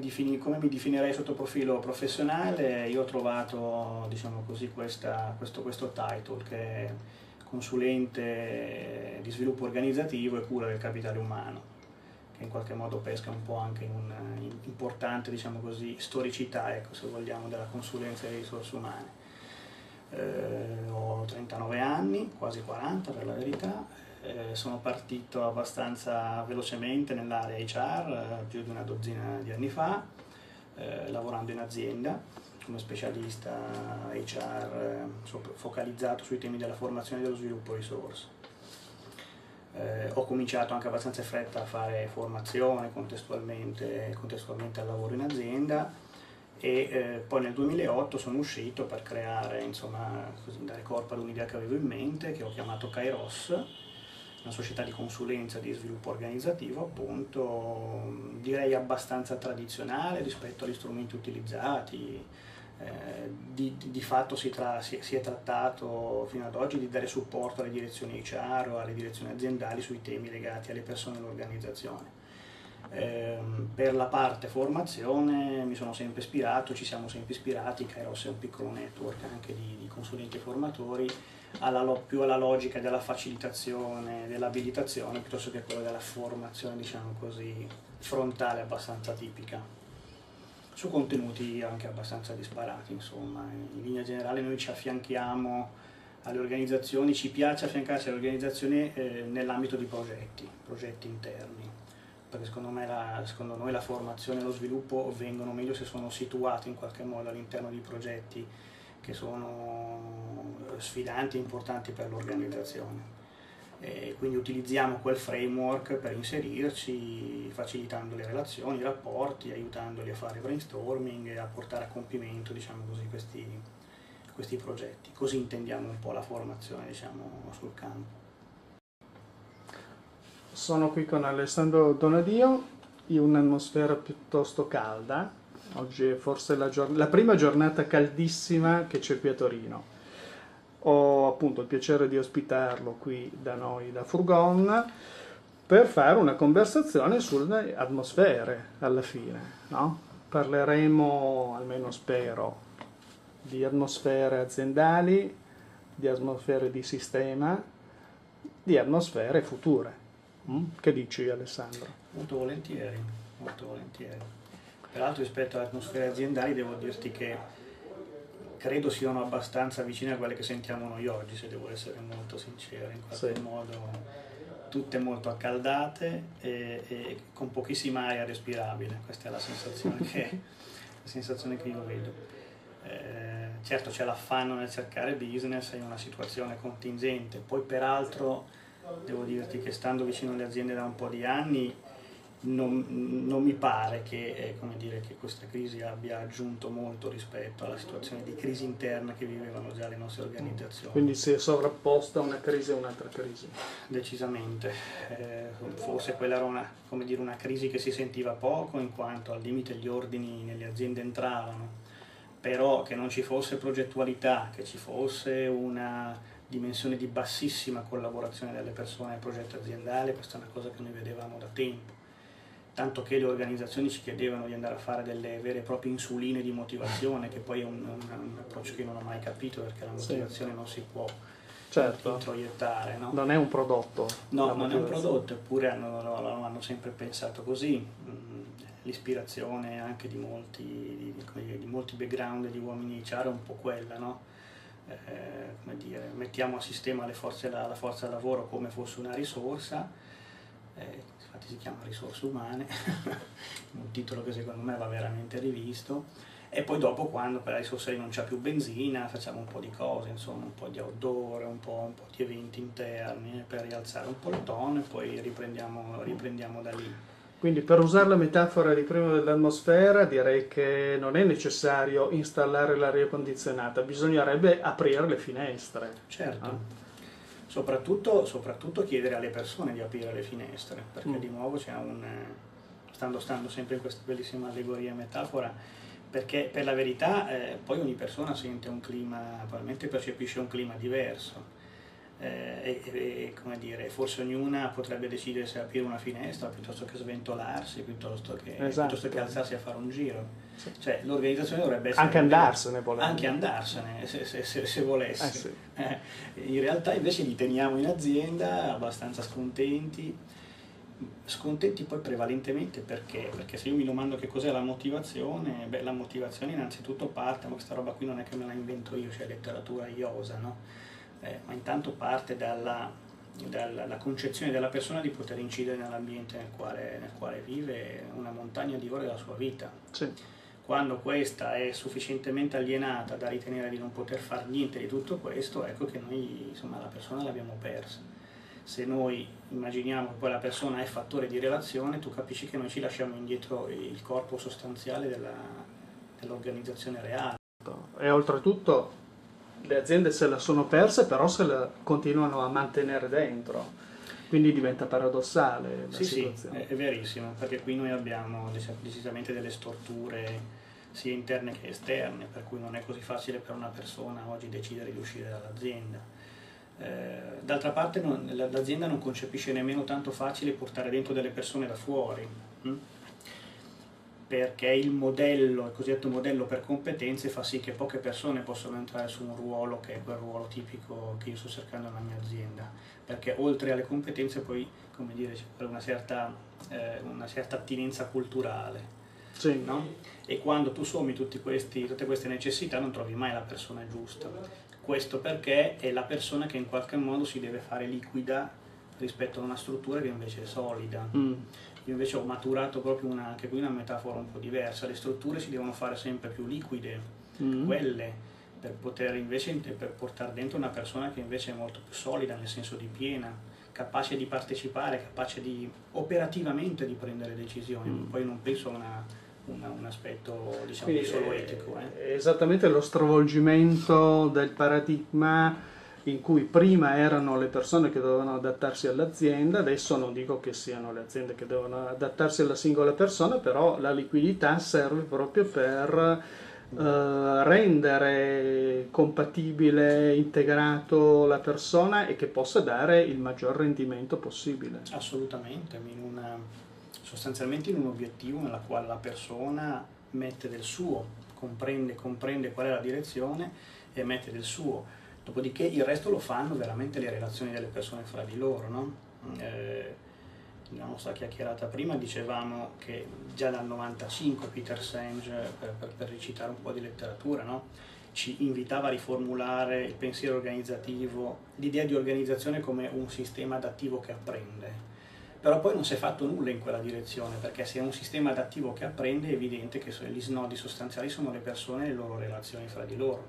Defini, come mi definirei sotto profilo professionale, io ho trovato diciamo così, questa, questo, questo title che è consulente di sviluppo organizzativo e cura del capitale umano, che in qualche modo pesca un po' anche in un'importante diciamo così, storicità, ecco, se vogliamo, della consulenza delle risorse umane. Eh, ho 39 anni, quasi 40 per la verità, eh, sono partito abbastanza velocemente nell'area HR, eh, più di una dozzina di anni fa, eh, lavorando in azienda come specialista HR eh, focalizzato sui temi della formazione e dello sviluppo risorse. Eh, ho cominciato anche abbastanza in fretta a fare formazione contestualmente, contestualmente al lavoro in azienda e eh, poi nel 2008 sono uscito per creare, insomma, così, dare corpo ad un'idea che avevo in mente, che ho chiamato Kairos, una società di consulenza di sviluppo organizzativo, appunto, direi abbastanza tradizionale rispetto agli strumenti utilizzati. Eh, di, di, fatto si, tra, si, si, è trattato fino ad oggi di dare supporto alle direzioni HR o alle direzioni aziendali sui temi legati alle persone e all'organizzazione. Eh, per la parte formazione mi sono sempre ispirato, ci siamo sempre ispirati, Kairos è un piccolo network anche di, di consulenti e formatori alla, più alla logica della facilitazione, dell'abilitazione, piuttosto che quella della formazione, diciamo così, frontale abbastanza tipica. Su contenuti anche abbastanza disparati, insomma. In linea generale noi ci affianchiamo alle organizzazioni, ci piace affiancarci alle organizzazioni eh, nell'ambito di progetti, progetti interni, perché secondo, la, secondo, noi la formazione e lo sviluppo vengono meglio se sono situati in qualche modo all'interno di progetti che sono sfidanti e importanti per l'organizzazione. E quindi utilizziamo quel framework per inserirci facilitando le relazioni, i rapporti, aiutandoli a fare brainstorming e a portare a compimento diciamo così, questi, questi progetti. Così intendiamo un po' la formazione diciamo, sul campo. Sono qui con Alessandro Donadio in un'atmosfera piuttosto calda, Oggi è forse la, giorn- la prima giornata caldissima che c'è qui a Torino. Ho appunto il piacere di ospitarlo qui da noi, da Furgon, per fare una conversazione sulle atmosfere alla fine. No? Parleremo, almeno spero, di atmosfere aziendali, di atmosfere di sistema, di atmosfere future. Mm? Che dici Alessandro? Molto volentieri, molto volentieri. Peraltro rispetto alle atmosfere aziendali devo dirti che credo siano abbastanza vicine a quelle che sentiamo noi oggi, se devo essere molto sincero, in qualche sì. modo tutte molto accaldate e, e, con pochissima aria respirabile, questa è la sensazione che, la sensazione che io vedo. Eh, certo c'è l'affanno nel cercare business in una situazione contingente, poi peraltro devo dirti che stando vicino alle aziende da un po' di anni non, non, mi pare che, eh, dire, che, questa crisi abbia aggiunto molto rispetto alla situazione di crisi interna che vivevano già le nostre organizzazioni. Quindi si è sovrapposta una crisi a un'altra crisi? Decisamente, eh, forse quella era una, dire, una, crisi che si sentiva poco in quanto al limite gli ordini nelle aziende entravano, però che non ci fosse progettualità, che ci fosse una dimensione di bassissima collaborazione delle persone al progetto aziendale, questa è una cosa che noi vedevamo da tempo tanto che le organizzazioni ci chiedevano di andare a fare delle vere e proprie insuline di motivazione, che poi è un, un, un approccio che non ho mai capito perché la motivazione sì. non si può certo. introiettare. No? Non è un prodotto. No, non è un prodotto, eppure hanno, hanno sempre pensato così. Mm, l'ispirazione anche di molti, di, di, di molti background di uomini HR è un po' quella, no? Eh, come dire, mettiamo a sistema le forze, la, la forza lavoro come fosse una risorsa, eh, infatti si chiama Risorse Umane, un titolo che secondo me va veramente rivisto, e poi dopo quando per adesso se non c'è più benzina facciamo un po' di cose, insomma un po' di outdoor, un po', un po di eventi interni per rialzare un po' il tono e poi riprendiamo, riprendiamo da lì. Quindi per usare la metafora di prima dell'atmosfera direi che non è necessario installare l'aria condizionata, bisognerebbe aprire le finestre. Certo. Ah. Soprattutto, soprattutto, chiedere alle persone di aprire le finestre, perché mm. di nuovo c'è un... Stando, stando sempre in questa bellissima allegoria e metafora, perché per la verità eh, poi ogni persona sente un clima, probabilmente percepisce un clima diverso. Eh, e, e, come dire, forse ognuna potrebbe decidere se aprire una finestra piuttosto che sventolarsi, piuttosto che, esatto. piuttosto che alzarsi a fare un giro. Sì. Cioè, l'organizzazione dovrebbe essere... Anche andarsene, volendo. Anche andarsene, se, se, se, se volessi. Eh, sì. eh, in realtà invece li teniamo in azienda abbastanza scontenti scontenti poi prevalentemente perché? Perché se io mi domando che cos'è la motivazione, beh la motivazione innanzitutto parte, ma questa roba qui non è che me la invento io, c'è letteratura iosa, no? Eh, ma intanto parte dalla, dalla concezione della persona di poter incidere nell'ambiente nel quale, nel quale, vive una montagna di ore della sua vita. Sì. Quando questa è sufficientemente alienata da ritenere di non poter fare niente di tutto questo, ecco che noi insomma, la persona l'abbiamo persa se noi immaginiamo che poi la persona è fattore di relazione, tu capisci che noi ci lasciamo indietro il corpo sostanziale della, dell'organizzazione reale. E oltretutto le aziende se la sono perse, però se la continuano a mantenere dentro. Quindi diventa paradossale la sì, situazione. Sì, è, è verissimo, perché qui noi abbiamo decisamente delle storture sia interne che esterne, per cui non è così facile per una persona oggi decidere di uscire dall'azienda eh, d'altra parte non, l'azienda non concepisce nemmeno tanto facile portare dentro delle persone da fuori, hm? Perché il modello, il cosiddetto modello per competenze fa sì che poche persone possano entrare su un ruolo che è quel ruolo tipico che io sto cercando nella mia azienda, perché oltre alle competenze poi, come dire, c'è una certa, eh, una certa attinenza culturale. Sì. No? E quando tu sommi questi, tutte queste necessità non trovi mai la persona giusta. Questo perché è la persona che in qualche modo si deve fare liquida rispetto a una struttura che invece è solida. Mm. Io invece ho maturato proprio una, anche qui una metafora un po' diversa, le strutture si devono fare sempre più liquide, mm. quelle per poter invece per portare dentro una persona che invece è molto più solida nel senso di piena, capace di partecipare, capace di operativamente di prendere decisioni. Mm. Poi non penso a una un, un aspetto diciamo Quindi, solo etico. Eh. Esattamente lo stravolgimento del paradigma in cui prima erano le persone che dovevano adattarsi all'azienda, adesso non dico che siano le aziende che devono adattarsi alla singola persona, però la liquidità serve proprio per eh, rendere compatibile, integrato la persona e che possa dare il maggior rendimento possibile. Assolutamente, in una sostanzialmente in un obiettivo nella quale la persona mette del suo, comprende, comprende qual è la direzione e mette del suo. Dopodiché il resto lo fanno veramente le relazioni delle persone fra di loro. No? Eh, nella nostra chiacchierata prima dicevamo che già dal 95 Peter Senge, per, per, per recitare un po' di letteratura, no? ci invitava a riformulare il pensiero organizzativo, l'idea di organizzazione come un sistema adattivo che apprende però poi non si è fatto nulla in quella direzione, perché se è un sistema adattivo che apprende è evidente che gli snodi sostanziali sono le persone e le loro relazioni fra di loro,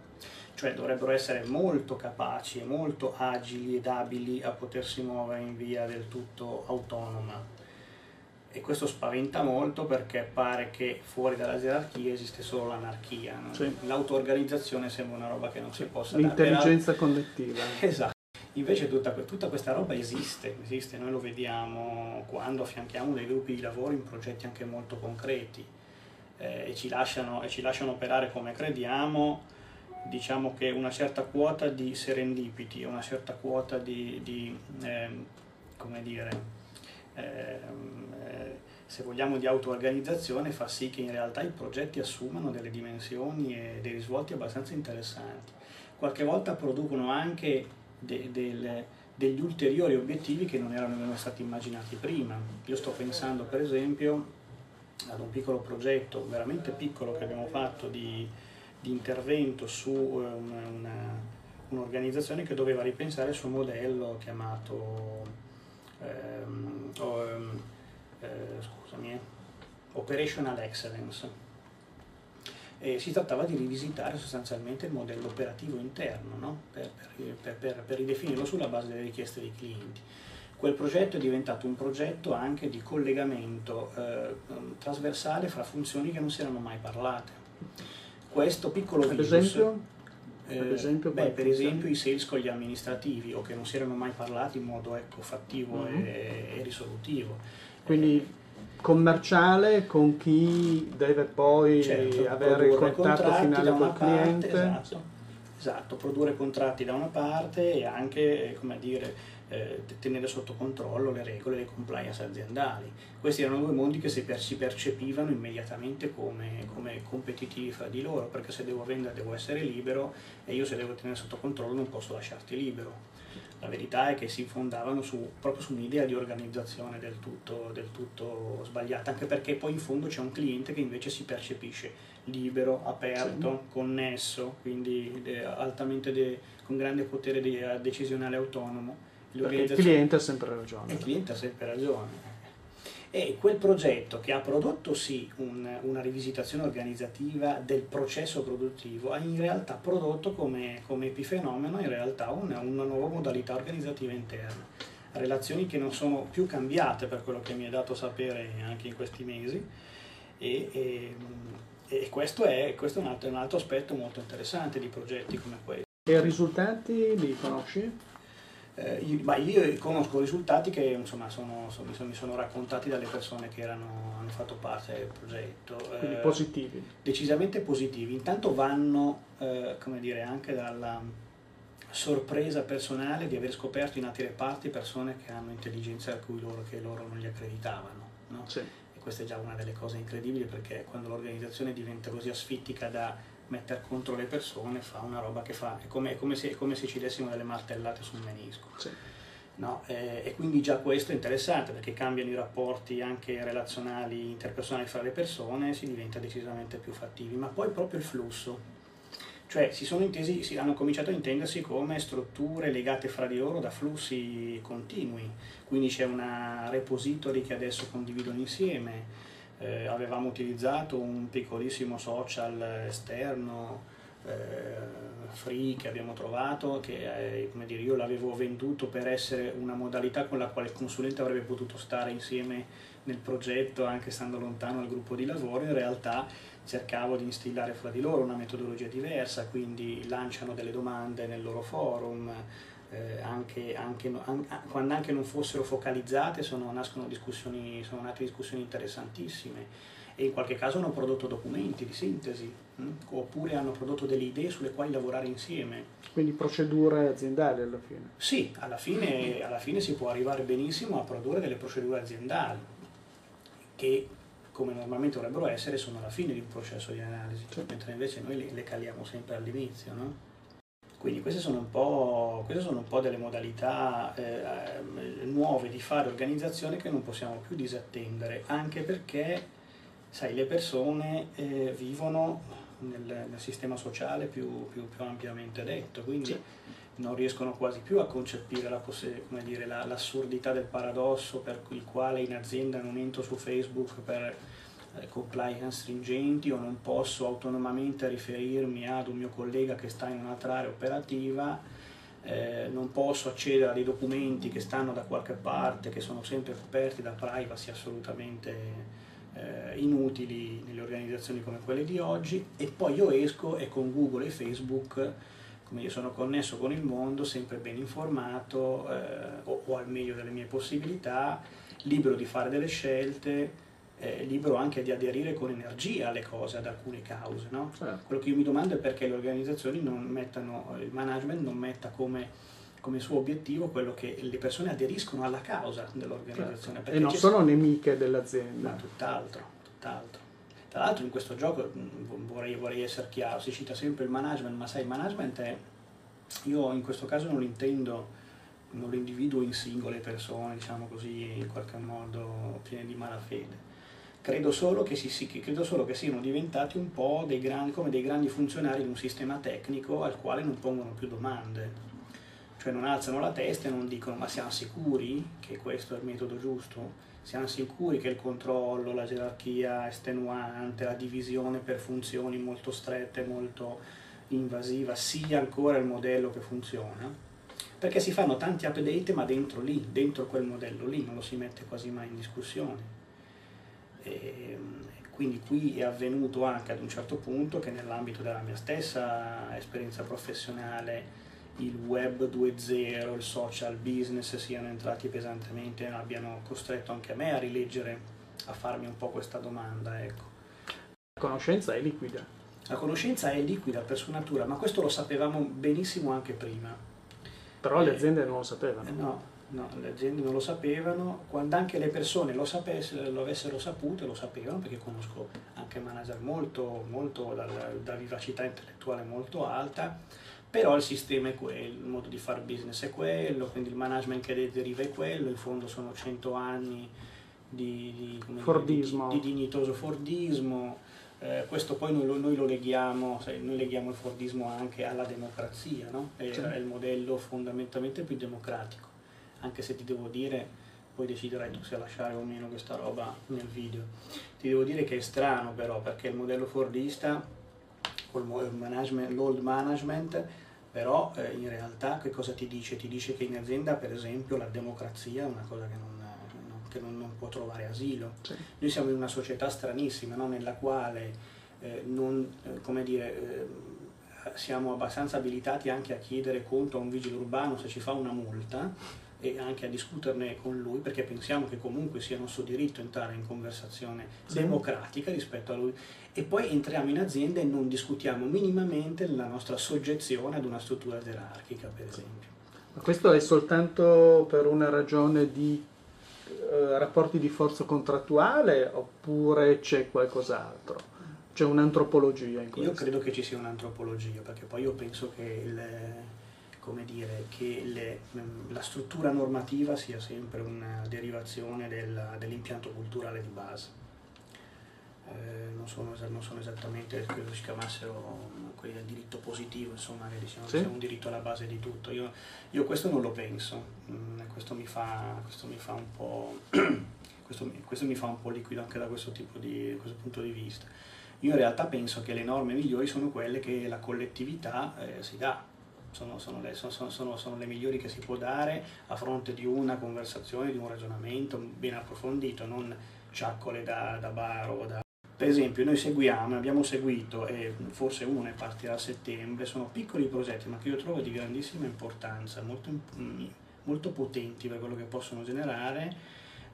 cioè dovrebbero essere molto capaci e molto agili ed abili a potersi muovere in via del tutto autonoma. E questo spaventa molto perché pare che fuori dalla gerarchia esiste solo l'anarchia. No? Sì. L'auto-organizzazione sembra una roba che non si possa L'intelligenza collettiva. Esatto. Invece tutta, tutta, questa roba esiste, esiste, noi lo vediamo quando affianchiamo dei gruppi di lavoro in progetti anche molto concreti eh, e, ci lasciano, e, ci lasciano, operare come crediamo, diciamo che una certa quota di serendipiti, una certa quota di, di eh, come dire, ehm, eh, se vogliamo di auto-organizzazione fa sì che in realtà i progetti assumano delle dimensioni e dei risvolti abbastanza interessanti. Qualche volta producono anche de, del, degli ulteriori obiettivi che non erano mai stati immaginati prima. Io sto pensando per esempio ad un piccolo progetto, veramente piccolo, che abbiamo fatto di, di intervento su eh, un'organizzazione che doveva ripensare il suo modello chiamato ehm, oh, eh, scusami, eh, Operational Excellence E si trattava di rivisitare sostanzialmente il modello operativo interno no? per, per, per, per ridefinirlo sulla base delle richieste dei clienti quel progetto è diventato un progetto anche di collegamento eh, trasversale fra funzioni che non si erano mai parlate. Questo piccolo Ad virus, esempio? eh, Ad esempio, beh, per esempio i sales con gli amministrativi o che non si erano mai parlati in modo ecco, fattivo Mhm. e, e risolutivo. Quindi commerciale con chi deve poi Certo, avere il contatto finale da una col parte, cliente. Esatto, esatto, produrre contratti da una parte e anche, eh, come dire, eh, tenere sotto controllo le regole, le compliance aziendali. Questi erano due mondi che si, per- si percepivano immediatamente come, come competitivi fra di loro, perché se devo vendere devo essere libero e io se devo tenere sotto controllo non posso lasciarti libero. La verità è che si fondavano su, proprio su un'idea di organizzazione del tutto, del tutto sbagliata, anche perché poi in fondo c'è un cliente che invece si percepisce libero, aperto, connesso, quindi eh, altamente de- con grande potere de- decisionale autonomo. Il cliente ha sempre ragione. il cliente ha sempre ragione. E quel progetto che ha prodotto sì un- una rivisitazione organizzativa del processo produttivo ha in realtà prodotto come, come epifenomeno una, una nuova modalità organizzativa interna. Relazioni che non sono più cambiate per quello che mi è dato sapere anche in questi mesi e, e- e questo, è, questo è un altro, un altro aspetto molto interessante di progetti come questo. E i risultati li conosci? Eh, io, ma io conosco risultati che insomma sono, sono- mi, sono, mi sono raccontati dalle persone che erano, hanno fatto parte del progetto. Quindi Eh, positivi. decisamente positivi. Intanto vanno, eh, come dire, anche dalla sorpresa personale di aver scoperto in altri reparti persone che hanno intelligenza a cui loro, che loro non gli accreditavano. no? Sì. E questa è già una delle cose incredibili perché quando l'organizzazione diventa così asfittica da mettere contro le persone fa una roba che fa, è come, è come se, è come se ci dessimo delle martellate sul menisco. Sì. No? Eh, e quindi già questo è interessante perché cambiano i rapporti anche relazionali, interpersonali fra le persone, si diventa decisamente più fattivi, ma poi proprio il flusso. Cioè si sono intesi, si hanno cominciato a intendersi come strutture legate fra di loro da flussi continui, quindi c'è una repository che adesso condividono insieme, eh, avevamo utilizzato un piccolissimo social esterno eh, free che abbiamo trovato, che eh, come dire, io l'avevo venduto per essere una modalità con la quale il consulente avrebbe potuto stare insieme nel progetto anche stando lontano dal gruppo di lavoro, in realtà cercavo di instillare fra di loro una metodologia diversa, quindi lanciano delle domande nel loro forum, eh, anche, anche an- quando anche non fossero focalizzate sono, nascono discussioni, sono nate discussioni interessantissime e in qualche caso hanno prodotto documenti di sintesi mh? oppure hanno prodotto delle idee sulle quali lavorare insieme. Quindi procedure aziendali alla fine. Sì, alla fine, alla fine si può arrivare benissimo a produrre delle procedure aziendali che come normalmente dovrebbero essere sono alla fine di un processo di analisi, Sì. mentre invece noi le, le caliamo sempre all'inizio. no? Quindi queste sono un po', queste sono un po' delle modalità eh, eh, nuove di fare organizzazione che non possiamo più disattendere, anche perché sai, le persone eh, vivono nel, nel sistema sociale più, più- più ampiamente detto, quindi Sì. non riescono quasi più a concepire la possi- come dire, la- l'assurdità del paradosso per il quale in azienda non entro su Facebook per compliance stringenti o non posso autonomamente riferirmi ad un mio collega che sta in un'altra area operativa, eh, non posso accedere a dei documenti che stanno da qualche parte, che sono sempre coperti da privacy assolutamente eh, inutili nelle organizzazioni come quelle di oggi. E poi io esco e con Google e Facebook come sono connesso con il mondo, sempre ben informato eh, o, o al meglio delle mie possibilità, libero di fare delle scelte, eh, libero anche di aderire con energia alle cose, ad alcune cause. no? Certo. Quello che io mi domando è perché le organizzazioni non mettano, il management non metta come, come suo obiettivo quello che le persone aderiscono alla causa dell'organizzazione. Certo. perché E non sono nemiche ma dell'azienda. tutt'altro, tutt'altro. Tra l'altro in questo gioco mh, vorrei, vorrei essere chiaro, si cita sempre il management, ma sai, il management è, io in questo caso non lo intendo, non lo individuo in singole persone, diciamo così, in qualche modo piene di malafede. Credo solo che, si, si- credo solo che siano diventati un po' dei grandi, come dei grandi funzionari di un sistema tecnico al quale non pongono più domande. Cioè non alzano la testa e non dicono ma siamo sicuri che questo è il metodo giusto? siamo sicuri che il controllo, la gerarchia estenuante, la divisione per funzioni molto strette, molto invasiva sia ancora il modello che funziona? Perché si fanno tanti update ma dentro lì, dentro quel modello lì, non lo si mette quasi mai in discussione. E quindi qui è avvenuto anche ad un certo punto che nell'ambito della mia stessa esperienza professionale il web 2.0, il social business siano entrati pesantemente e abbiano costretto anche a me a rileggere, a farmi un po' questa domanda. Ecco. La conoscenza è liquida. La conoscenza è liquida per sua natura, ma questo lo sapevamo benissimo anche prima. Però le aziende non lo sapevano. Eh, no, no, le aziende non lo sapevano, quando anche le persone lo, sapessero, lo avessero saputo, lo sapevano, perché conosco anche manager molto, molto da, da vivacità intellettuale molto alta, però il sistema è quello, il modo di fare business è quello, quindi il management che deriva è quello, in fondo sono 100 anni di, di, Fordismo. di, di dignitoso Fordismo, eh, questo poi noi, noi, lo leghiamo, noi leghiamo il Fordismo anche alla democrazia, no? è, Sì. è il modello fondamentalmente più democratico, anche se ti devo dire, poi deciderai tu se lasciare o meno questa roba nel video, ti devo dire che è strano però perché il modello Fordista management, l'old management, però eh, in realtà che cosa ti dice? Ti dice che in azienda per esempio la democrazia è una cosa che non, non- che non- non può trovare asilo. Sì. Noi siamo in una società stranissima no? nella quale eh, non, eh, come dire, eh, siamo abbastanza abilitati anche a chiedere conto a un vigile urbano se ci fa una multa e anche a discuterne con lui perché pensiamo che comunque sia nostro diritto entrare in conversazione Sì. democratica rispetto a lui e poi entriamo in azienda e non discutiamo minimamente la nostra soggezione ad una struttura gerarchica per esempio. Ma questo è soltanto per una ragione di eh, rapporti di forza contrattuale oppure c'è qualcos'altro? C'è un'antropologia in questo? Io credo che ci sia un'antropologia, perché poi io penso che, il, come dire, che le- la struttura normativa sia sempre una derivazione del- dell'impianto culturale di base. Eh, non, sono, non sono esattamente, credo si chiamassero quelli del diritto positivo, insomma, che diciamo Sì. che sia un diritto alla base di tutto. Io, io questo non lo penso, mm, questo mi fa, questo mi fa un po'... questo, questo mi fa un po' liquido anche da questo tipo di questo punto di vista. Io in realtà penso che le norme migliori sono quelle che la collettività eh, si dà, sono, sono le, sono- sono- le migliori che si può dare a fronte di una conversazione, di un ragionamento ben approfondito, non ciaccole da, da bar o da... Per esempio noi seguiamo, abbiamo seguito e forse uno ne partirà a settembre, sono piccoli progetti ma che io trovo di grandissima importanza, molto, molto potenti per quello che possono generare,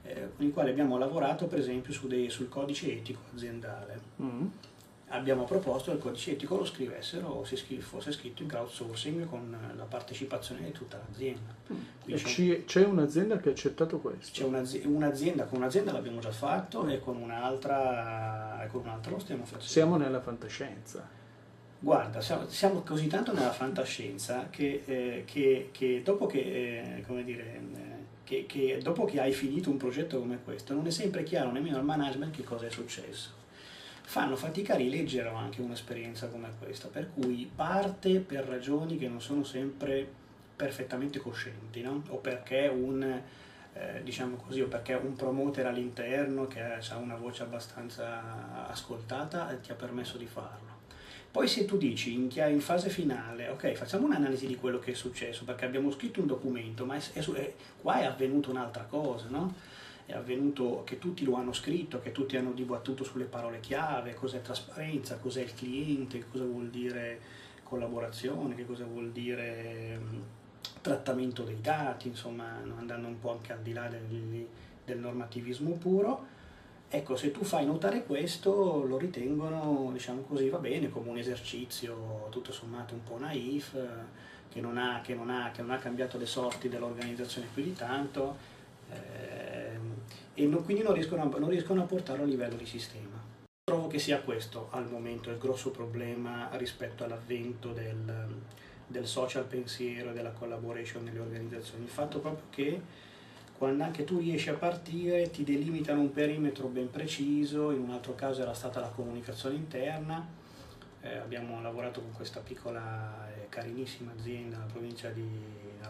eh, con i quali abbiamo lavorato per esempio su dei- sul codice etico aziendale Mm. Abbiamo proposto che il codice etico lo scrivessero, si scri- fosse scritto in crowdsourcing con la partecipazione di tutta l'azienda. E Quindi c'è, un'azienda che ha accettato questo? c'è un'azi- un'azienda, con un'azienda l'abbiamo già fatto e con un'altra, e con un'altra lo stiamo facendo. Siamo nella fantascienza. Guarda, siamo, siamo così tanto nella fantascienza che, eh, che- che dopo che, eh, come dire, eh, che- che dopo che hai finito un progetto come questo non è sempre chiaro nemmeno al management che cosa è successo. Fanno fatica a rileggere anche un'esperienza come questa, per cui parte per ragioni che non sono sempre perfettamente coscienti, no? o perché un, eh, diciamo così, o perché un promoter all'interno che ha una voce abbastanza ascoltata eh, ti ha permesso di farlo. Poi se tu dici in, in fase finale, ok, facciamo un'analisi di quello che è successo, perché abbiamo scritto un documento, ma è, è è- qua è avvenuta un'altra cosa, no? È avvenuto che tutti lo hanno scritto, che tutti hanno dibattuto sulle parole chiave, cos'è trasparenza, cos'è il cliente, cosa vuol dire collaborazione, che cosa vuol dire trattamento dei dati, insomma, andando un po' anche al di là del, del normativismo puro. Ecco, se tu fai notare questo, lo ritengono, diciamo così, va bene, come un esercizio tutto sommato un po' naif, eh, che non ha, che non ha- che non ha cambiato le sorti dell'organizzazione più di tanto, ehm, e non- quindi non riescono, a, non riescono a portarlo a livello di sistema. Trovo che sia questo al momento il grosso problema rispetto all'avvento del, del social pensiero e della collaboration nelle organizzazioni, il fatto proprio che quando anche tu riesci a partire ti delimitano un perimetro ben preciso, in un altro caso era stata la comunicazione interna, Eh, abbiamo lavorato con questa piccola e carinissima azienda nella provincia di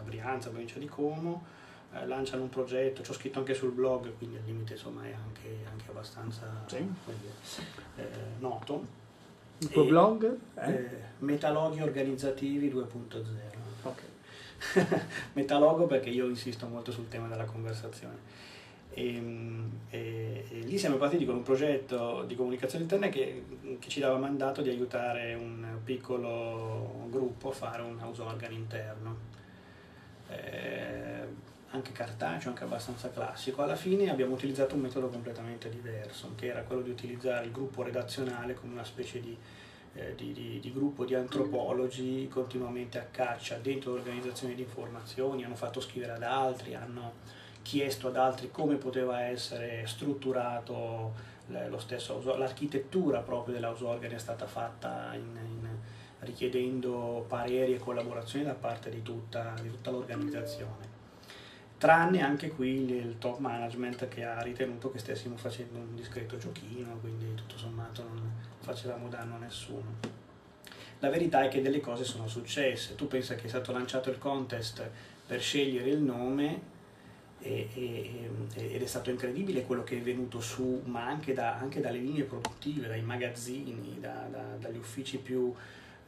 Brianza, provincia di Como, eh, lanciano un progetto, ci ho scritto anche sul blog, quindi al limite insomma è anche, anche abbastanza Sì. eh, noto. Il tuo E, blog? eh, Metaloghi organizzativi 2.0. Ok. Metalogo perché io insisto molto sul tema della conversazione. E, e- e lì siamo partiti con un progetto di comunicazione interna che, che ci dava mandato di aiutare un piccolo gruppo a fare un house organ interno. Eh, anche cartaceo, anche abbastanza classico. Alla fine abbiamo utilizzato un metodo completamente diverso, che era quello di utilizzare il gruppo redazionale come una specie di eh, di, di- di gruppo di antropologi continuamente a caccia dentro l'organizzazione di informazioni, hanno fatto scrivere ad altri, hanno chiesto ad altri come poteva essere strutturato lo stesso l'architettura proprio dell'house organ è stata fatta in- in- richiedendo pareri e collaborazioni da parte di tutta, di tutta l'organizzazione. Tranne anche qui il, top management che ha ritenuto che stessimo facendo un discreto giochino, quindi tutto sommato non facevamo danno a nessuno. La verità è che delle cose sono successe. Tu pensa che è stato lanciato il contest per scegliere il nome e- e- ed è stato incredibile quello che è venuto su, ma anche, da- anche dalle linee produttive, dai magazzini, da- da- dagli uffici più,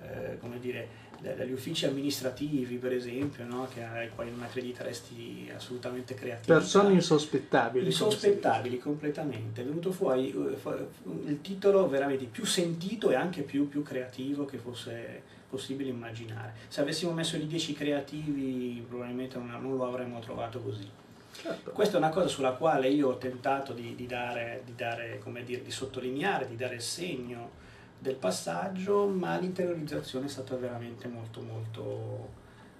eh, come dire, dagli uffici amministrativi per esempio, no? che, ai quali non accrediteresti assolutamente creatività. Persone insospettabili. Insospettabili completamente, è venuto fuori eh, il titolo veramente più sentito e anche più, più creativo che fosse possibile immaginare. Se avessimo messo i 10 creativi probabilmente non, lo avremmo trovato così. Certo. Questa è una cosa sulla quale io ho tentato di, di dare, di, dare, come dire, di sottolineare, di dare il segno del passaggio, ma l'interiorizzazione è stata veramente molto molto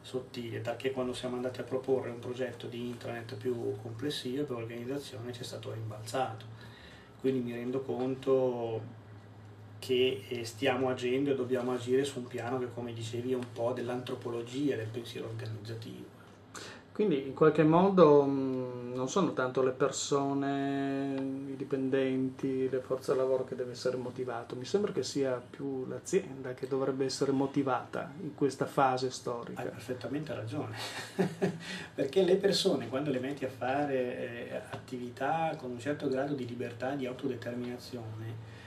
sottile, perché quando siamo andati a proporre un progetto di intranet più complessivo per l'organizzazione ci è stato rimbalzato. Quindi mi rendo conto che eh, stiamo agendo e dobbiamo agire su un piano che, come dicevi, è un po' dell'antropologia del pensiero organizzativo. Quindi in qualche modo mh, non sono tanto le persone, i dipendenti, le forze lavoro che deve essere motivato, mi sembra che sia più l'azienda che dovrebbe essere motivata in questa fase Hai storica. perfettamente ragione, perché le persone quando le metti a fare eh, attività con un certo grado di libertà, di autodeterminazione,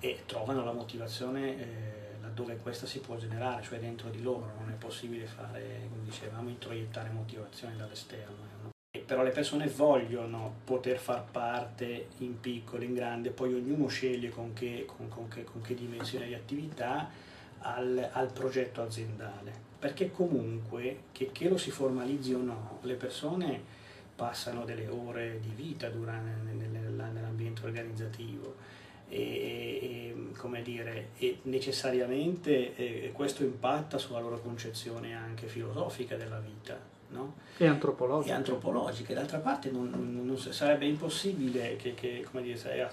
e trovano la motivazione eh, laddove questa si può generare, cioè dentro di loro, non è possibile fare, come dicevamo, introiettare motivazione dall'esterno. eh, no? Però le persone vogliono poter far parte in piccolo, in grande, poi ognuno sceglie con che, con- con che- con che dimensione di attività al, al progetto aziendale. Perché comunque, che, che lo si formalizzi o no, le persone passano delle ore di vita durante, nella- nell'ambiente organizzativo e, e, come dire, e necessariamente eh, questo impatta sulla loro concezione anche filosofica della vita. No? E antropologica. e antropologiche. D'altra parte non, non- sarebbe impossibile che, che, come dire,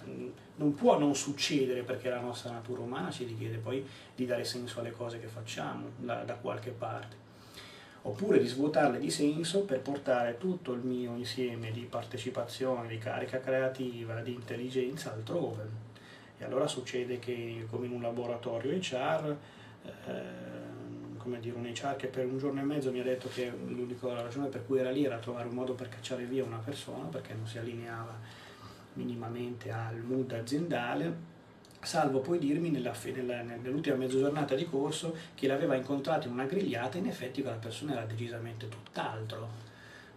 non può non succedere perché la nostra natura umana ci richiede poi di dare senso alle cose che facciamo da, da qualche parte. Oppure di svuotarle di senso per portare tutto il mio insieme di partecipazione, di carica creativa, di intelligenza altrove. E allora succede che come in un laboratorio HR ehm, come dire, un HR che per un giorno e mezzo mi ha detto che l'unica ragione per cui era lì era trovare un modo per cacciare via una persona perché non si allineava minimamente al mood aziendale, salvo poi dirmi nella nella- nell'ultima mezza giornata di corso che l'aveva incontrato in una grigliata e in effetti quella persona era decisamente tutt'altro.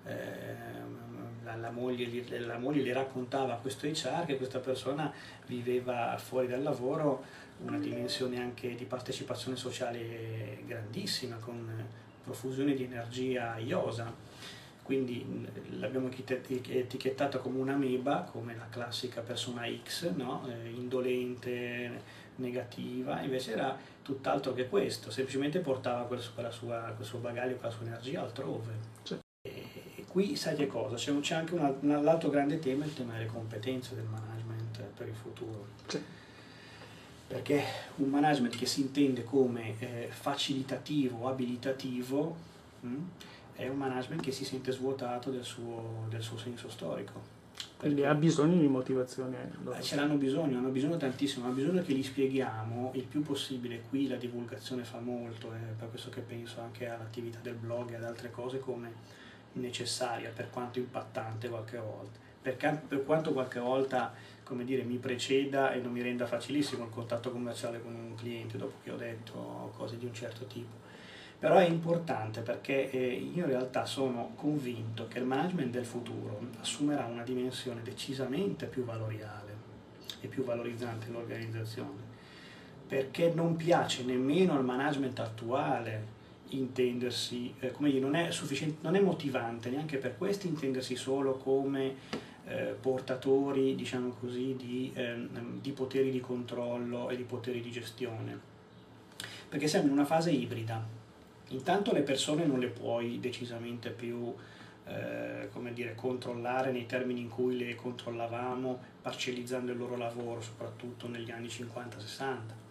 Ehm, la, la moglie, gli- la moglie gli raccontava a questo HR che questa persona viveva fuori dal lavoro una dimensione anche di partecipazione sociale grandissima, con profusione di energia iosa. Quindi l'abbiamo etichett- etichettata come una meba, come la classica persona X, no? Eh, indolente, negativa, invece era tutt'altro che questo, semplicemente portava quel, quella sua, quel suo bagaglio, quella sua energia altrove. Sì. Qui sai che cosa? C'è, anche un, un altro grande tema, il tema delle competenze del management per il futuro. Sì. Perché un management che si intende come eh, facilitativo o abilitativo mh, è un management che si sente svuotato del suo, del suo senso storico. Quindi ha bisogno di motivazione. loro. eh, Ce l'hanno bisogno, hanno bisogno tantissimo, hanno bisogno che li spieghiamo il più possibile. Qui la divulgazione fa molto, è per questo che penso anche all'attività del blog e ad altre cose come necessaria per quanto impattante qualche volta, perché, per quanto qualche volta come dire, mi preceda e non mi renda facilissimo il contatto commerciale con un cliente dopo che ho detto cose di un certo tipo. Però è importante perché eh, io in realtà sono convinto che il management del futuro assumerà una dimensione decisamente più valoriale e più valorizzante nell'organizzazione, perché non piace nemmeno al management attuale intendersi, eh, come dire, non è, non è motivante neanche per questo intendersi solo come eh, portatori, diciamo così, di, eh, di poteri di controllo e di poteri di gestione, perché siamo in una fase ibrida. Intanto le persone non le puoi decisamente più eh, come dire, controllare nei termini in cui le controllavamo, parcellizzando il loro lavoro, soprattutto negli anni 50-60.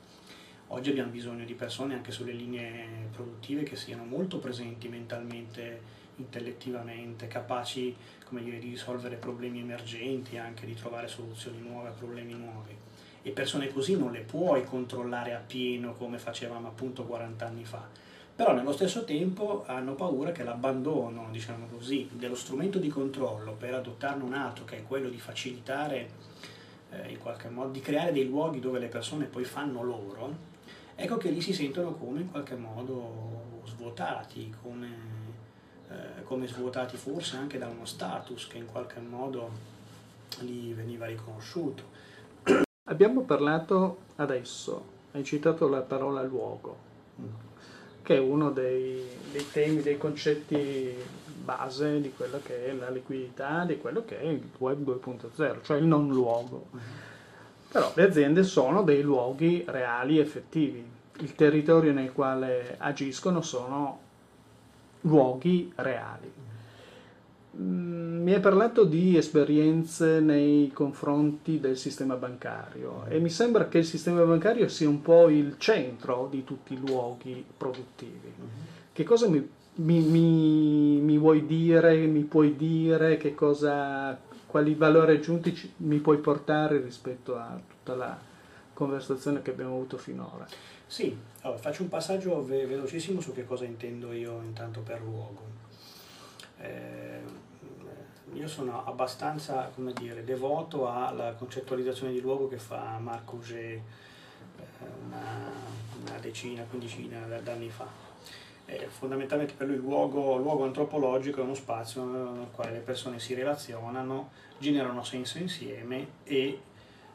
Oggi abbiamo bisogno di persone anche sulle linee produttive che siano molto presenti mentalmente, intellettivamente, capaci dire, di risolvere problemi emergenti, anche di trovare soluzioni nuove a problemi nuovi. E persone così non le puoi controllare appieno come facevamo appunto 40 anni fa però nello stesso tempo hanno paura che l'abbandono, diciamo così, dello strumento di controllo per adottarne un altro, che è quello di facilitare, eh, in qualche modo, di creare dei luoghi dove le persone poi fanno loro, ecco che lì si sentono come in qualche modo svuotati, come, eh, come svuotati forse anche da uno status che in qualche modo gli veniva riconosciuto. Abbiamo parlato adesso, hai citato la parola luogo. Che è uno dei, dei, temi, dei concetti base di quello che è la liquidità, di quello che è il web 2.0, cioè il non luogo. Però le aziende sono dei luoghi reali, effettivi. Il territorio nel quale agiscono sono luoghi reali. Mm, mi hai parlato di esperienze nei confronti del sistema bancario e mi sembra che il sistema bancario sia un po' il centro di tutti i luoghi produttivi. Mm-hmm. Che cosa mi, mi, mi, mi, vuoi dire, mi puoi dire, che cosa, quali valori aggiunti ci, mi puoi portare rispetto a tutta la conversazione che abbiamo avuto finora? Sì, allora, faccio un passaggio ve- velocissimo su che cosa intendo io intanto per luogo. Eh, io sono abbastanza come dire, devoto alla concettualizzazione di luogo che fa Marc Auger eh, una, una, decina, quindicina d'anni fa. Fondamentalmente per lui il luogo, luogo antropologico è uno spazio nel quale le persone si relazionano, generano senso insieme e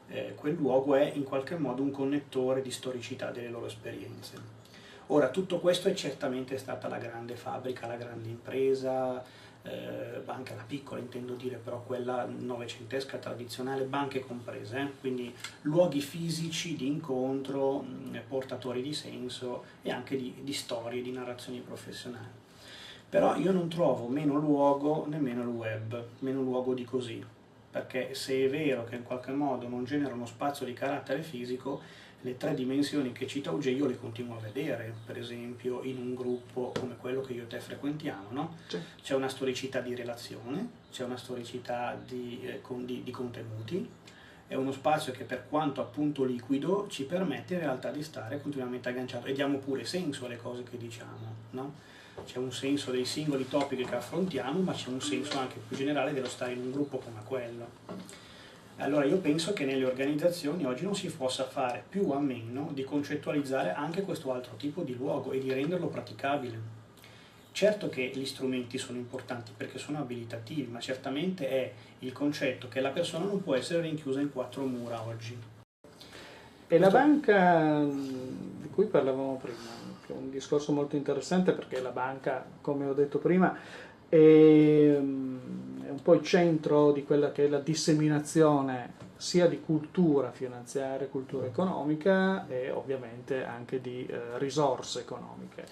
eh, quel luogo è in qualche modo un connettore di storicità delle loro esperienze. Ora, tutto questo è certamente stata la grande fabbrica, la grande impresa, eh, anche la piccola intendo dire, però quella novecentesca tradizionale, banche comprese, eh? quindi luoghi fisici di incontro, mh, portatori di senso e anche di, di storie, di narrazioni professionali. Però io non trovo meno luogo nemmeno il web, meno luogo di così, perché se è vero che in qualche modo non genera uno spazio di carattere fisico, le tre dimensioni che cita Uge io le continuo a vedere, per esempio in un gruppo come quello che io e te frequentiamo, no? c'è una storicità di relazione, c'è una storicità di, eh, con, di, di, contenuti, è uno spazio che per quanto appunto liquido ci permette in realtà di stare continuamente agganciato e diamo pure senso alle cose che diciamo. No? C'è un senso dei singoli topic che affrontiamo, ma c'è un senso anche più generale dello stare in un gruppo come quello. Allora io penso che nelle organizzazioni oggi non si possa fare più a meno di concettualizzare anche questo altro tipo di luogo e di renderlo praticabile. Certo che gli strumenti sono importanti perché sono abilitativi, ma certamente è il concetto che la persona non può essere rinchiusa in quattro mura oggi. E la banca di cui parlavamo prima, che è un discorso molto interessante perché la banca, come ho detto prima, è è un po' il centro di quella che è la disseminazione sia di cultura finanziaria, cultura economica e ovviamente anche di eh, risorse economiche.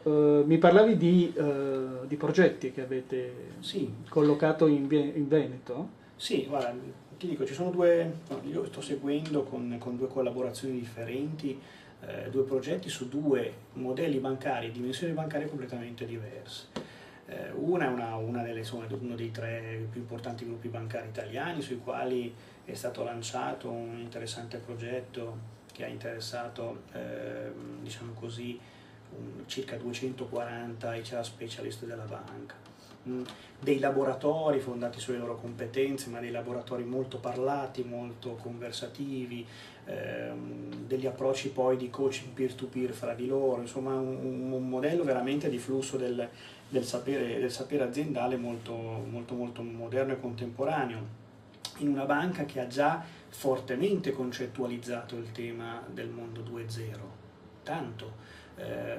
Uh, mi parlavi di, uh, di, progetti che avete sì. collocato in, in, Veneto? Sì, guarda, ti dico, ci sono due, io sto seguendo con, con due collaborazioni differenti, eh, due progetti su due modelli bancari, dimensioni bancarie completamente diverse. Eh, una è una, una delle, insomma, uno dei tre più importanti gruppi bancari italiani sui quali è stato lanciato un interessante progetto che ha interessato eh, diciamo così, un, circa 240 HR specialist della banca. mh, dei laboratori fondati sulle loro competenze, ma dei laboratori molto parlati, molto conversativi, ehm, degli approcci poi di coaching peer-to-peer fra di loro, insomma un, un modello veramente di flusso del, del, sapere, del sapere, aziendale molto, molto, molto moderno e contemporaneo, in una banca che ha già fortemente concettualizzato il tema del mondo 2.0, tanto. Eh,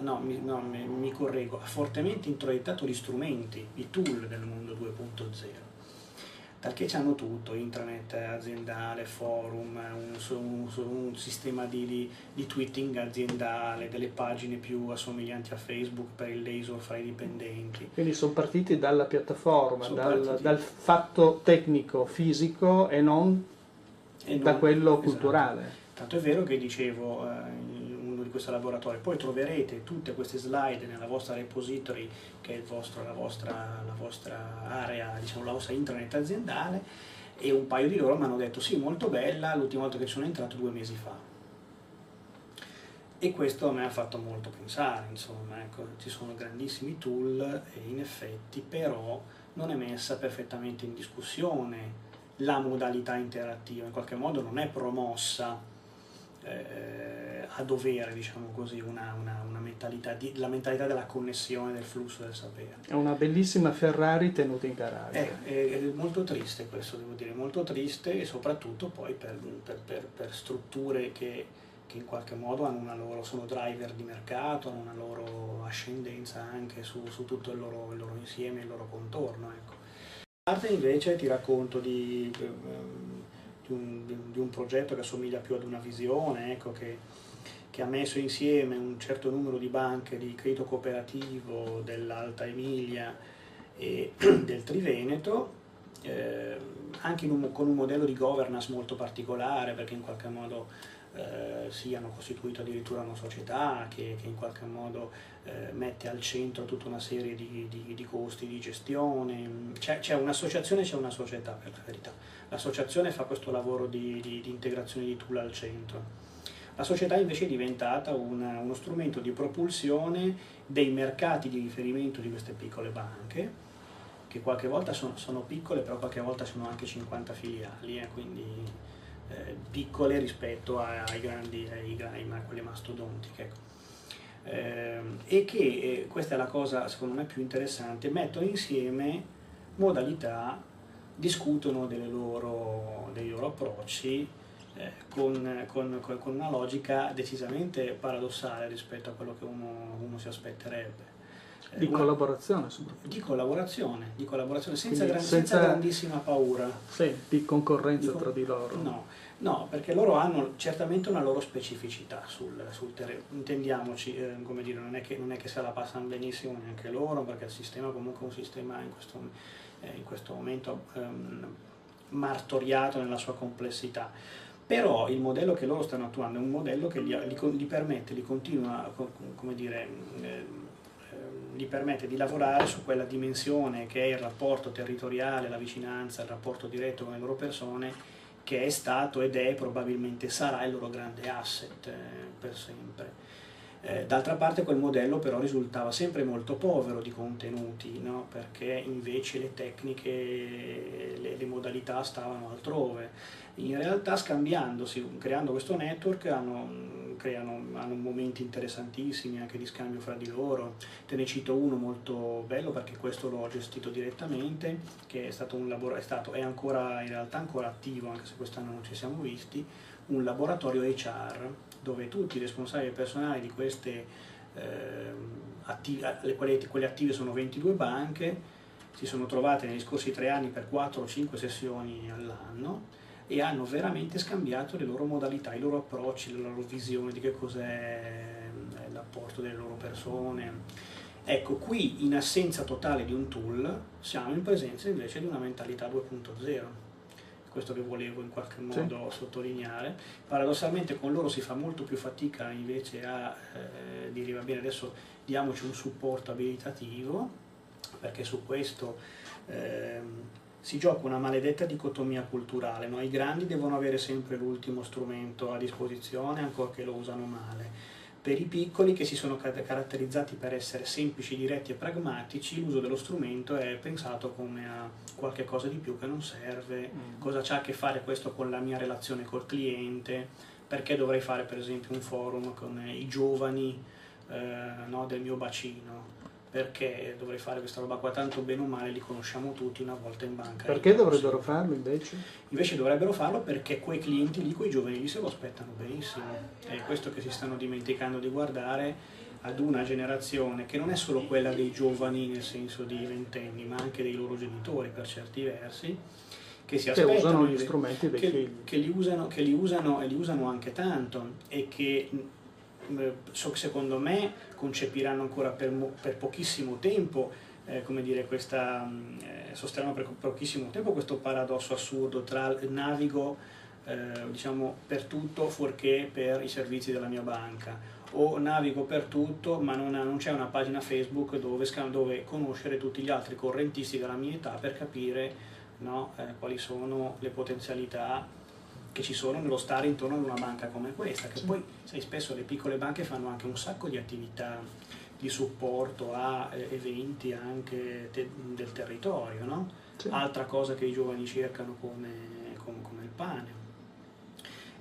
no, mi, no, mi, correggo, ha fortemente introiettato gli strumenti, i tool del mondo 2.0 perché hanno tutto, intranet aziendale, forum, un, un, un sistema di, di, di, tweeting aziendale, delle pagine più assomiglianti a Facebook per il laser fra i dipendenti. Quindi sono partiti dalla piattaforma, dal, dal, fatto tecnico, fisico e non, e non da quello esatto. culturale. Tanto è vero che dicevo, eh, di questo laboratorio. Poi troverete tutte queste slide nella vostra repository, che è vostro, la, vostra, la, vostra, area, diciamo la vostra intranet aziendale, e un paio di loro mi hanno detto sì, molto bella, l'ultima volta che sono entrato due mesi fa. E questo a me ha fatto molto pensare, insomma, ecco, ci sono grandissimi tool in effetti però non è messa perfettamente in discussione la modalità interattiva, in qualche modo non è promossa eh, a dovere, diciamo così, una, una, una mentalità di, la mentalità della connessione del flusso del sapere. È una bellissima Ferrari tenuta in garage. È, è, è molto triste questo, devo dire, molto triste e soprattutto poi per, per, per, per strutture che, che, in qualche modo hanno una loro, sono driver di mercato, hanno una loro ascendenza anche su, su tutto il loro, il loro, insieme, il loro contorno. Ecco. A parte invece ti racconto di... Um, di un, di un, progetto che assomiglia più ad una visione, ecco, che, che, ha messo insieme un certo numero di banche di credito cooperativo dell'Alta Emilia e del Triveneto, eh, anche un, con un modello di governance molto particolare, perché in qualche modo eh, siano costituito addirittura una società che, che in qualche modo eh, mette al centro tutta una serie di, di, di costi di gestione. C'è, c'è un'associazione e c'è una società per la verità. L'associazione fa questo lavoro di, di integrazione di tool al centro. La società invece è diventata una, uno strumento di propulsione dei mercati di riferimento di queste piccole banche, che qualche volta sono, sono piccole, però qualche volta sono anche 50 filiali, eh, quindi eh, piccole rispetto ai grandi, ai, ai, a quelle mastodontiche. Ecco. Eh, e che, eh, questa è la cosa secondo me più interessante, mettono insieme modalità, discutono loro, dei loro approcci eh, con, con, con, una logica decisamente paradossale rispetto a quello che uno, uno si aspetterebbe. Di una, collaborazione soprattutto. Di collaborazione, di collaborazione senza, gran, senza, senza, grandissima paura. Sì, di concorrenza di tra di loro. No, no, perché loro hanno certamente una loro specificità sul, sul terreno. Intendiamoci, eh, come dire, non è, che, non è, che, se la passano benissimo neanche loro, perché il sistema comunque è un sistema in questo, eh, in questo momento ehm, martoriato nella sua complessità però il modello che loro stanno attuando è un modello che gli, gli, gli permette, gli continua, come dire, eh, gli permette di lavorare su quella dimensione che è il rapporto territoriale, la vicinanza, il rapporto diretto con le loro persone, che è stato ed è probabilmente sarà il loro grande asset eh, per sempre. Eh, d'altra parte quel modello però risultava sempre molto povero di contenuti, no? perché invece le tecniche, le, le, modalità stavano altrove. In realtà scambiandosi, creando questo network, hanno, creano, hanno momenti interessantissimi anche di scambio fra di loro. Te ne cito uno molto bello perché questo l'ho gestito direttamente, che è stato un lavoro, è, stato, è ancora in realtà ancora attivo, anche se quest'anno non ci siamo visti, un laboratorio HR dove tutti i responsabili personali di queste eh, attive, quelle, quelle attive sono 22 banche, si sono trovate negli scorsi tre anni per 4 o 5 sessioni all'anno e hanno veramente scambiato le loro modalità, i loro approcci, la loro visione di che cos'è l'apporto delle loro persone. Ecco, qui in assenza totale di un tool siamo in presenza invece di una mentalità 2.0 questo che volevo in qualche modo sì. sottolineare. Paradossalmente con loro si fa molto più fatica invece a eh, dire va bene adesso diamoci un supporto abilitativo, perché su questo eh, si gioca una maledetta dicotomia culturale, no? i grandi devono avere sempre l'ultimo strumento a disposizione, ancorché lo usano male Per i piccoli che si sono caratterizzati per essere semplici, diretti e pragmatici, l'uso dello strumento è pensato come a qualche cosa di più che non serve, mm. cosa c'ha a che fare questo con la mia relazione col cliente, perché dovrei fare per esempio un forum con i giovani eh, no, del mio bacino, perché dovrei fare questa roba qua, tanto bene o male li conosciamo tutti una volta in banca. Perché dovrebbero farlo invece? Invece dovrebbero farlo perché quei clienti lì, quei giovani lì se lo aspettano benissimo. È questo che si stanno dimenticando di guardare ad una generazione che non è solo quella dei giovani nel senso di ventenni, ma anche dei loro genitori per certi versi, che si aspettano, che usano gli strumenti dei che, figli. Che li usano, che li usano e li usano anche tanto e che eh, secondo me concepiranno ancora per, per pochissimo tempo, eh, come dire, questa, eh, sosterranno per pochissimo tempo questo paradosso assurdo tra navigo eh, diciamo, per tutto fuorché per i servizi della mia banca. O navigo per tutto ma non, non c'è una pagina Facebook dove, dove, conoscere tutti gli altri correntisti della mia età per capire no, eh, quali sono le potenzialità che ci sono nello stare intorno ad una banca come questa, che poi sai, spesso le piccole banche fanno anche un sacco di attività di supporto a eh, eventi anche te- del territorio, no? sì. altra cosa che i giovani cercano come, come, come, il pane.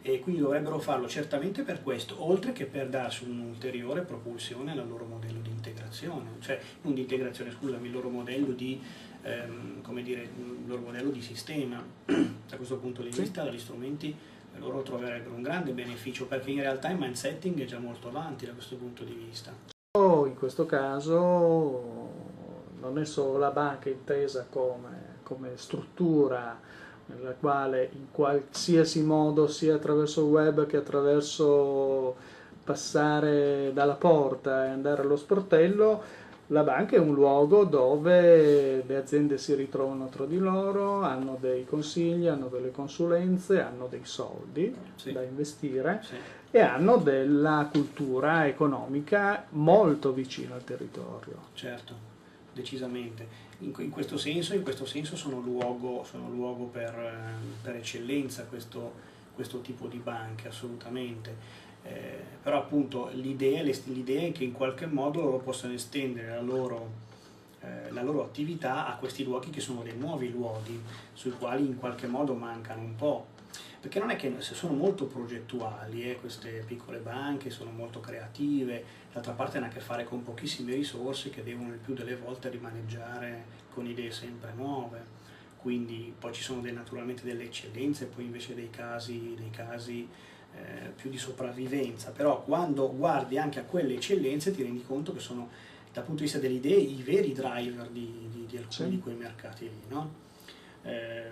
E quindi dovrebbero farlo certamente per questo, oltre che per darsi un'ulteriore propulsione al loro modello di integrazione, cioè non di integrazione, scusami, il loro modello di ehm, come dire, il loro modello di sistema. da questo punto di vista, dagli strumenti loro troverebbero un grande beneficio perché in realtà il mind setting è già molto avanti da questo punto di vista. In questo caso non è solo la banca intesa come, come struttura nella quale in qualsiasi modo, sia attraverso il web che attraverso passare dalla porta e andare allo sportello, la banca è un luogo dove le aziende si ritrovano tra di loro, hanno dei consigli, hanno delle consulenze, hanno dei soldi sì. da investire sì. e hanno della cultura economica molto vicina al territorio. Certo, decisamente. In, in, questo, senso, in questo senso, sono luogo, sono luogo per, per, eccellenza questo, questo tipo di banche, assolutamente eh, però appunto l'idea, l'idea, è che in qualche modo loro possano estendere la loro, eh, la loro attività a questi luoghi che sono dei nuovi luoghi, sui quali in qualche modo mancano un po'. Perché non è che sono molto progettuali, eh, queste piccole banche sono molto creative, d'altra parte hanno a che fare con pochissime risorse che devono il più delle volte rimaneggiare con idee sempre nuove quindi poi ci sono dei, naturalmente delle eccellenze, poi invece dei casi, dei casi eh, più di sopravvivenza, però quando guardi anche a quelle eccellenze ti rendi conto che sono dal punto di vista delle idee i veri driver di, di, di alcuni sì. di quei mercati lì. No? Eh,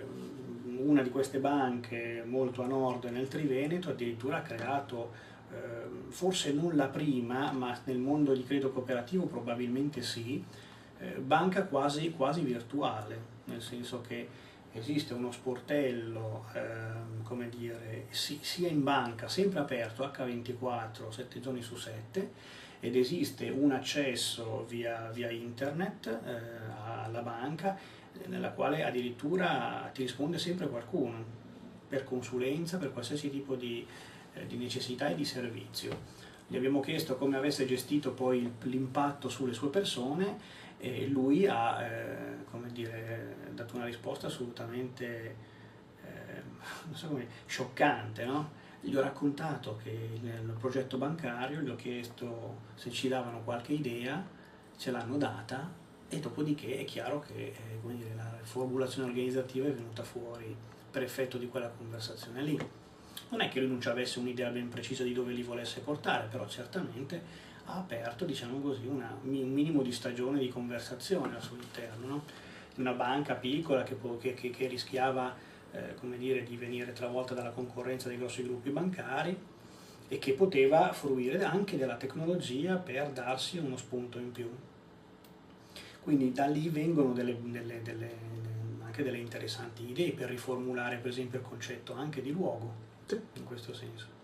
una di queste banche molto a nord nel Triveneto addirittura ha creato eh, forse non la prima, ma nel mondo di credito cooperativo probabilmente sì, eh, banca quasi, quasi virtuale, nel senso che esiste uno sportello, ehm, come dire, si, sia in banca, sempre aperto H24, 7 giorni su 7, ed esiste un accesso via, via internet eh, alla banca nella quale addirittura ti risponde sempre qualcuno per consulenza, per qualsiasi tipo di, eh, di necessità e di servizio. Gli abbiamo chiesto come avesse gestito poi l'impatto sulle sue persone e lui ha eh, dire, dato una risposta assolutamente eh, so come, scioccante. No? Gli ho raccontato che nel progetto bancario gli ho chiesto se ci davano qualche idea, ce l'hanno data e dopodiché è chiaro che eh, dire, la formulazione organizzativa è venuta fuori per effetto di quella conversazione lì. Non è che lui non ci avesse un'idea ben precisa di dove li volesse portare, però certamente ha aperto diciamo così, una, un minimo di stagione di conversazione al suo interno. No? Una banca piccola che, che, che, che rischiava eh, dire, di venire travolta dalla concorrenza dei grossi gruppi bancari e che poteva fruire anche della tecnologia per darsi uno spunto in più. Quindi da lì vengono delle, delle, delle, anche delle interessanti idee per riformulare per esempio il concetto anche di luogo, in questo senso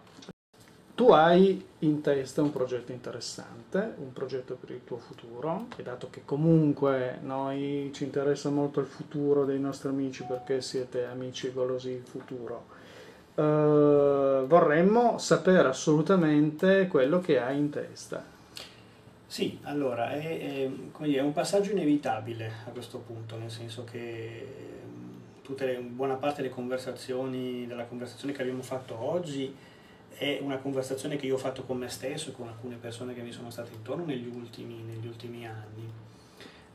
tu hai in testa un progetto interessante, un progetto per il tuo futuro, e dato che comunque noi ci interessa molto il futuro dei nostri amici perché siete amici golosi il futuro, eh, vorremmo sapere assolutamente quello che hai in testa. Sì, allora è, è, è, un passaggio inevitabile a questo punto, nel senso che tutta le, buona parte delle conversazioni, della conversazione che abbiamo fatto oggi è una conversazione che io ho fatto con me stesso e con alcune persone che mi sono state intorno negli ultimi, negli ultimi anni.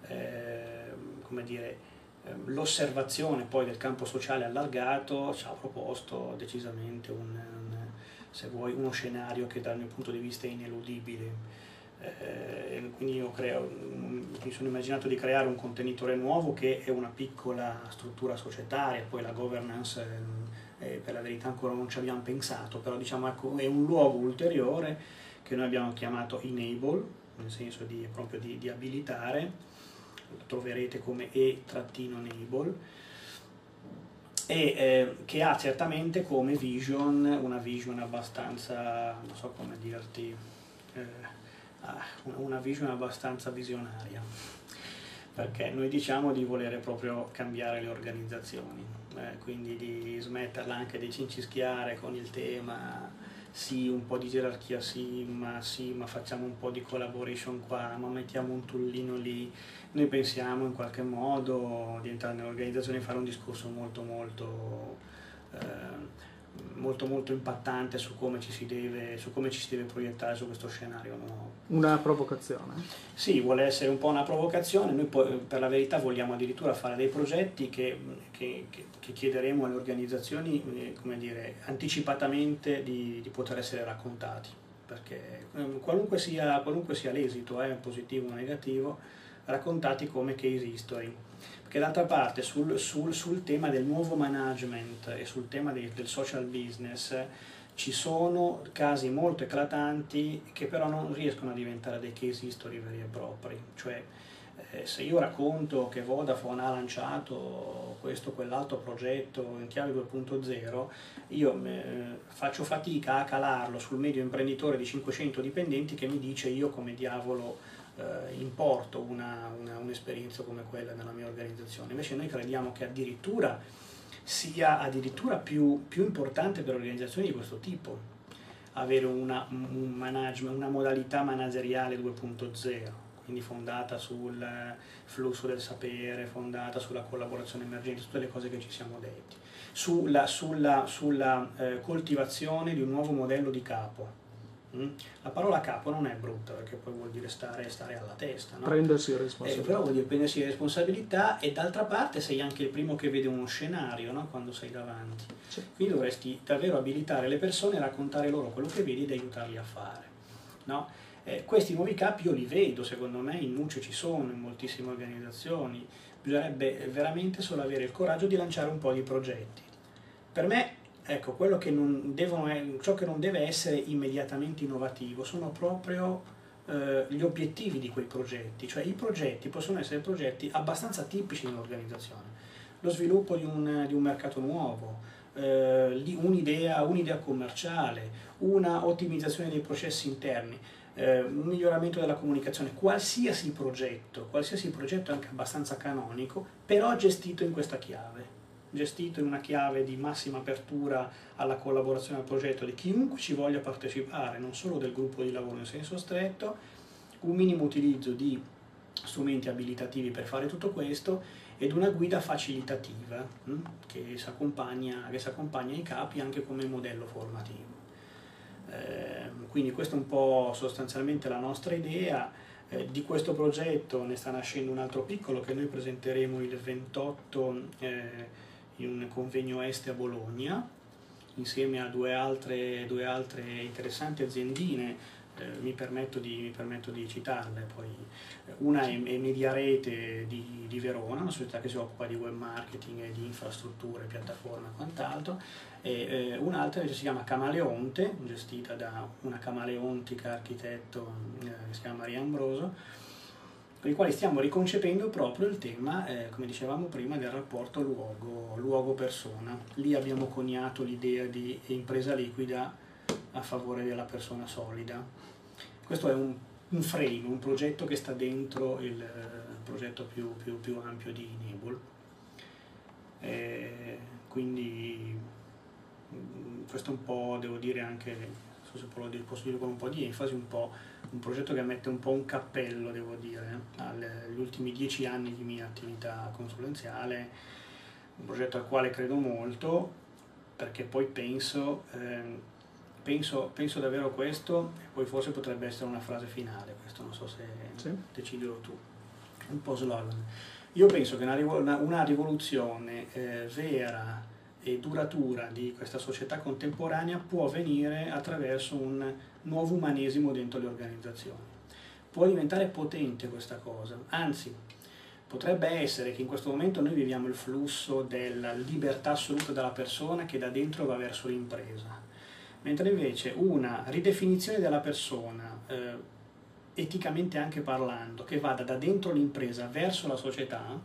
Eh, come dire, ehm, l'osservazione poi del campo sociale allargato ci ha proposto decisamente un, un, se vuoi, uno scenario che dal mio punto di vista è ineludibile eh, quindi io creo, mi sono immaginato di creare un contenitore nuovo che è una piccola struttura societaria, poi la governance eh, per la verità ancora non ci abbiamo pensato, però diciamo ecco, è un luogo ulteriore che noi abbiamo chiamato enable, nel senso di, proprio di, di abilitare, lo troverete come e-enable, e eh, che ha certamente come vision una vision abbastanza, non so come dirti, eh, una vision abbastanza visionaria, perché noi diciamo di volere proprio cambiare le organizzazioni, eh, quindi di smetterla anche di cincischiare con il tema sì, un po' di gerarchia sì, ma sì, ma facciamo un po' di collaboration qua, ma mettiamo un tullino lì. Noi pensiamo in qualche modo di entrare nell'organizzazione e fare un discorso molto molto eh, molto molto impattante su come ci si deve, su come ci si deve proiettare su questo scenario nuovo. Una provocazione? Sì, vuole essere un po' una provocazione, noi poi, per la verità vogliamo addirittura fare dei progetti che, che, che chiederemo alle organizzazioni eh, come dire, anticipatamente di, di, poter essere raccontati, perché ehm, qualunque sia, qualunque sia l'esito, eh, positivo o negativo, raccontati come case history perché d'altra parte sul, sul, sul, tema del nuovo management e sul tema del, del social business ci sono casi molto eclatanti che però non riescono a diventare dei case history veri e propri, cioè eh, se io racconto che Vodafone ha lanciato questo o quell'altro progetto in chiave 2.0, io eh, faccio fatica a calarlo sul medio imprenditore di 500 dipendenti che mi dice io come diavolo eh, importo una, una, un'esperienza come quella nella mia organizzazione. Invece noi crediamo che addirittura sia addirittura più, più importante per organizzazioni di questo tipo avere una, un management, una modalità manageriale 2.0 quindi fondata sul flusso del sapere, fondata sulla collaborazione emergente, tutte le cose che ci siamo detti, sulla, sulla, sulla eh, coltivazione di un nuovo modello di capo? La parola capo non è brutta perché poi vuol dire stare, stare alla testa, no? prendersi responsabilità. Eh, però vuol dire prendersi responsabilità e d'altra parte sei anche il primo che vede uno scenario no? quando sei davanti. Sì. Quindi dovresti davvero abilitare le persone a raccontare loro quello che vedi ed aiutarli a fare. No? Eh, questi nuovi capi io li vedo, secondo me in Nuce ci sono, in moltissime organizzazioni, bisognerebbe veramente solo avere il coraggio di lanciare un po' di progetti. Per me Ecco, che devono, ciò che non deve essere immediatamente innovativo sono proprio eh, gli obiettivi di quei progetti, cioè i progetti possono essere progetti abbastanza tipici in un'organizzazione, lo sviluppo di un, di un mercato nuovo, eh, un'idea, un'idea commerciale, una ottimizzazione dei processi interni, eh, un miglioramento della comunicazione, qualsiasi progetto, qualsiasi progetto anche abbastanza canonico, però gestito in questa chiave gestito in una chiave di massima apertura alla collaborazione al progetto di chiunque ci voglia partecipare, non solo del gruppo di lavoro in senso stretto, un minimo utilizzo di strumenti abilitativi per fare tutto questo ed una guida facilitativa hm, che, si accompagna, ai capi anche come modello formativo. Eh, quindi questa è un po' sostanzialmente la nostra idea. Eh, di questo progetto ne sta nascendo un altro piccolo che noi presenteremo il 28 eh, in un convegno est a Bologna, insieme a due altre, due altre interessanti aziendine, eh, mi, permetto di, mi, permetto di, citarle, poi, una è, è Mediarete di, di, Verona, una società che si occupa di web marketing di infrastrutture, piattaforme e quant'altro, e eh, un'altra si chiama Camaleonte, gestita da una camaleontica architetto eh, che si chiama Maria Ambroso, con i quali stiamo riconcependo proprio il tema, eh, come dicevamo prima, del rapporto luogo-persona. Lì abbiamo coniato l'idea di impresa liquida a favore della persona solida. Questo è un, un frame, un progetto che sta dentro il eh, progetto più, più, più, ampio di Enable. Eh, quindi Mm, questo è un po', devo dire anche, so se posso dire con un po' di enfasi, un, po', un progetto che mette un po' un cappello, devo dire, agli ultimi dieci anni di mia attività consulenziale, un progetto al quale credo molto, perché poi penso... Eh, penso, penso davvero questo, e poi forse potrebbe essere una frase finale, questo non so se sì. decidilo tu, un po' slogan. Io penso che una, una rivoluzione eh, vera e duratura di questa società contemporanea può avvenire attraverso un nuovo umanesimo dentro le organizzazioni. Può diventare potente questa cosa, anzi potrebbe essere che in questo momento noi viviamo il flusso della libertà assoluta della persona che da dentro va verso l'impresa mentre invece una ridefinizione della persona, eh, eticamente anche parlando, che vada da dentro l'impresa verso la società,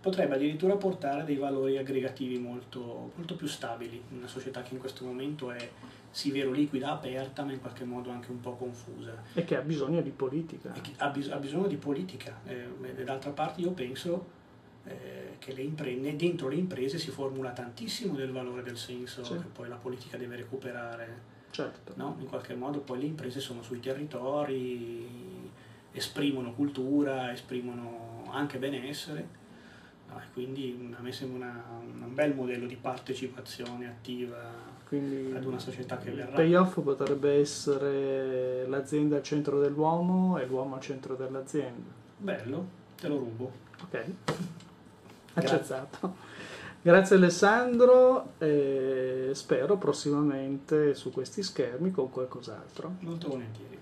potrebbe addirittura portare dei valori aggregativi molto, molto più stabili, una società che in questo momento è sì vero liquida, aperta, ma in qualche modo anche un po' confusa. E che ha bisogno di politica. Ha, bis- ha, bisogno di politica. Eh, d'altra parte io penso eh, che le imprese, dentro le imprese si formula tantissimo del valore del senso sì. che poi la politica deve recuperare. Certo. No? In qualche modo poi le imprese sono sui territori, esprimono cultura, esprimono anche benessere. No, quindi a me sembra una, un bel modello di partecipazione attiva quindi ad una società che verrà. Il payoff potrebbe essere l'azienda al centro dell'uomo e l'uomo al centro dell'azienda. Bello, te lo rubo. Ok accettato. Grazie Alessandro e spero prossimamente su questi schermi con qualcos'altro. Molto volentieri.